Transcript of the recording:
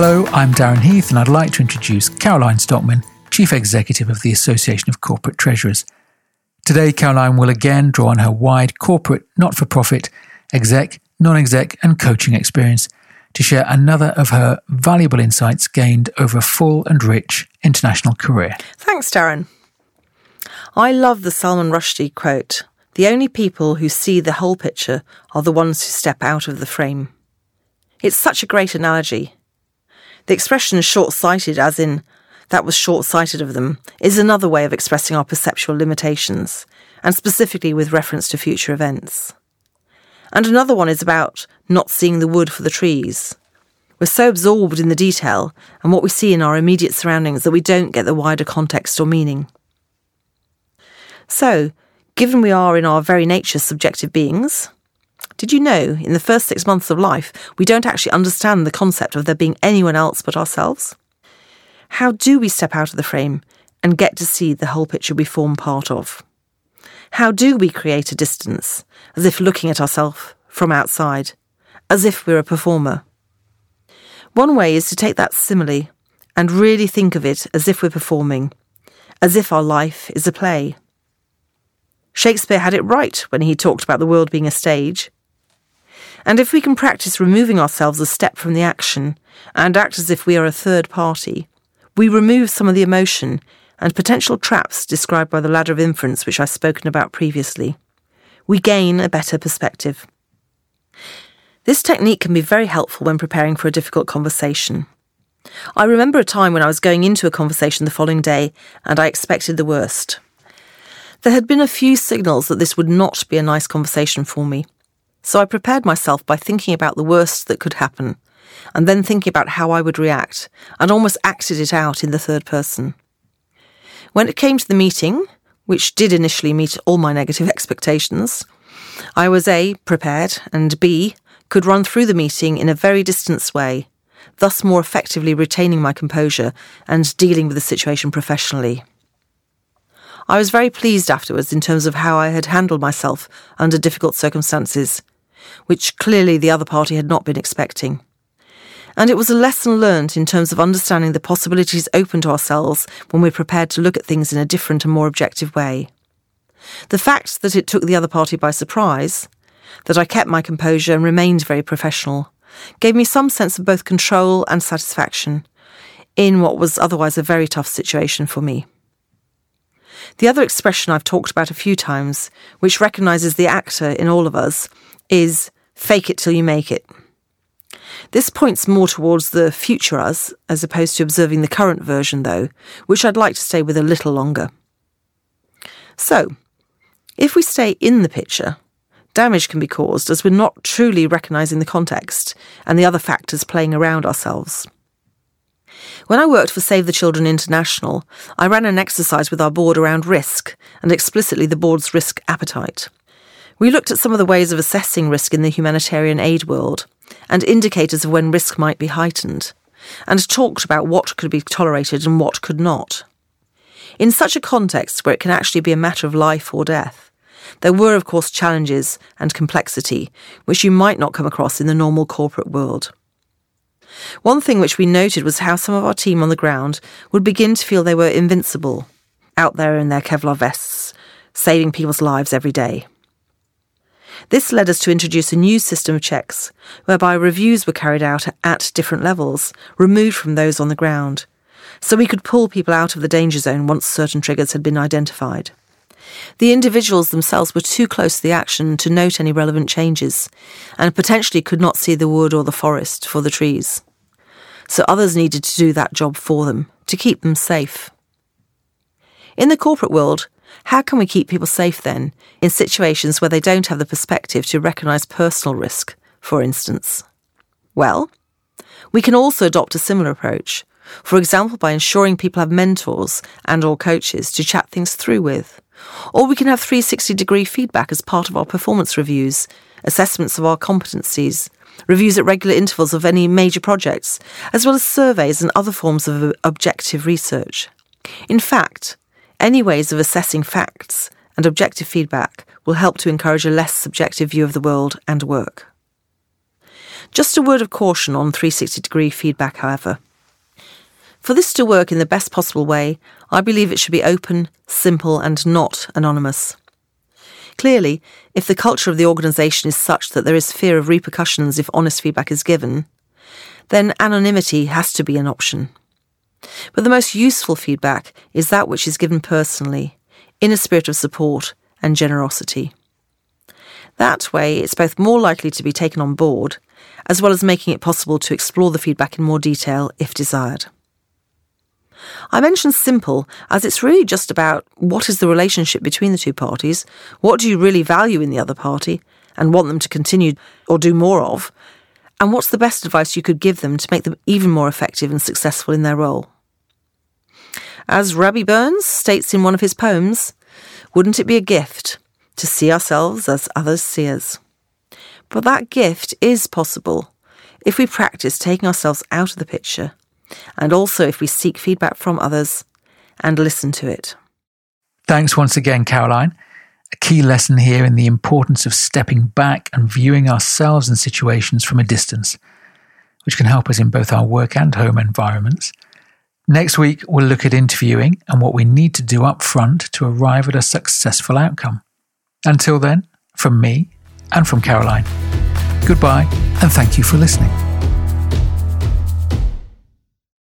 Hello, I'm Darren Heath, and I'd like to introduce Caroline Stockmann, Chief Executive of the Association of Corporate Treasurers. Today, Caroline will again draw on her wide corporate, not for profit, exec, non exec, and coaching experience to share another of her valuable insights gained over a full and rich international career. Thanks, Darren. I love the Salman Rushdie quote The only people who see the whole picture are the ones who step out of the frame. It's such a great analogy. The expression short sighted, as in, that was short sighted of them, is another way of expressing our perceptual limitations, and specifically with reference to future events. And another one is about not seeing the wood for the trees. We're so absorbed in the detail and what we see in our immediate surroundings that we don't get the wider context or meaning. So, given we are in our very nature subjective beings, did you know in the first six months of life we don't actually understand the concept of there being anyone else but ourselves? How do we step out of the frame and get to see the whole picture we form part of? How do we create a distance, as if looking at ourselves from outside, as if we're a performer? One way is to take that simile and really think of it as if we're performing, as if our life is a play. Shakespeare had it right when he talked about the world being a stage. And if we can practice removing ourselves a step from the action and act as if we are a third party, we remove some of the emotion and potential traps described by the ladder of inference, which I've spoken about previously. We gain a better perspective. This technique can be very helpful when preparing for a difficult conversation. I remember a time when I was going into a conversation the following day and I expected the worst. There had been a few signals that this would not be a nice conversation for me, so I prepared myself by thinking about the worst that could happen and then thinking about how I would react and almost acted it out in the third person. When it came to the meeting, which did initially meet all my negative expectations, I was A, prepared, and B, could run through the meeting in a very distanced way, thus more effectively retaining my composure and dealing with the situation professionally. I was very pleased afterwards in terms of how I had handled myself under difficult circumstances, which clearly the other party had not been expecting and it was a lesson learned in terms of understanding the possibilities open to ourselves when we're prepared to look at things in a different and more objective way. The fact that it took the other party by surprise, that I kept my composure and remained very professional, gave me some sense of both control and satisfaction in what was otherwise a very tough situation for me. The other expression I've talked about a few times, which recognises the actor in all of us, is fake it till you make it. This points more towards the future us, as opposed to observing the current version, though, which I'd like to stay with a little longer. So, if we stay in the picture, damage can be caused as we're not truly recognising the context and the other factors playing around ourselves. When I worked for Save the Children International, I ran an exercise with our board around risk and explicitly the board's risk appetite. We looked at some of the ways of assessing risk in the humanitarian aid world and indicators of when risk might be heightened, and talked about what could be tolerated and what could not. In such a context where it can actually be a matter of life or death, there were, of course, challenges and complexity which you might not come across in the normal corporate world. One thing which we noted was how some of our team on the ground would begin to feel they were invincible, out there in their Kevlar vests, saving people's lives every day. This led us to introduce a new system of checks, whereby reviews were carried out at different levels, removed from those on the ground, so we could pull people out of the danger zone once certain triggers had been identified. The individuals themselves were too close to the action to note any relevant changes, and potentially could not see the wood or the forest for the trees. So others needed to do that job for them, to keep them safe. In the corporate world, how can we keep people safe then in situations where they don't have the perspective to recognise personal risk, for instance? Well, we can also adopt a similar approach, for example by ensuring people have mentors and or coaches to chat things through with. Or we can have 360 degree feedback as part of our performance reviews, assessments of our competencies, reviews at regular intervals of any major projects, as well as surveys and other forms of uh, objective research. In fact, any ways of assessing facts and objective feedback will help to encourage a less subjective view of the world and work. Just a word of caution on 360 degree feedback, however. For this to work in the best possible way, I believe it should be open, simple, and not anonymous. Clearly, if the culture of the organisation is such that there is fear of repercussions if honest feedback is given, then anonymity has to be an option. But the most useful feedback is that which is given personally, in a spirit of support and generosity. That way, it's both more likely to be taken on board, as well as making it possible to explore the feedback in more detail if desired. I mention simple as it's really just about what is the relationship between the two parties, what do you really value in the other party and want them to continue or do more of, and what's the best advice you could give them to make them even more effective and successful in their role. As Rabbie Burns states in one of his poems, wouldn't it be a gift to see ourselves as others see us? But that gift is possible if we practice taking ourselves out of the picture and also if we seek feedback from others and listen to it. Thanks once again, Caroline. A key lesson here in the importance of stepping back and viewing ourselves and situations from a distance, which can help us in both our work and home environments. Next week, we'll look at interviewing and what we need to do up front to arrive at a successful outcome. Until then, from me and from Caroline, goodbye and thank you for listening.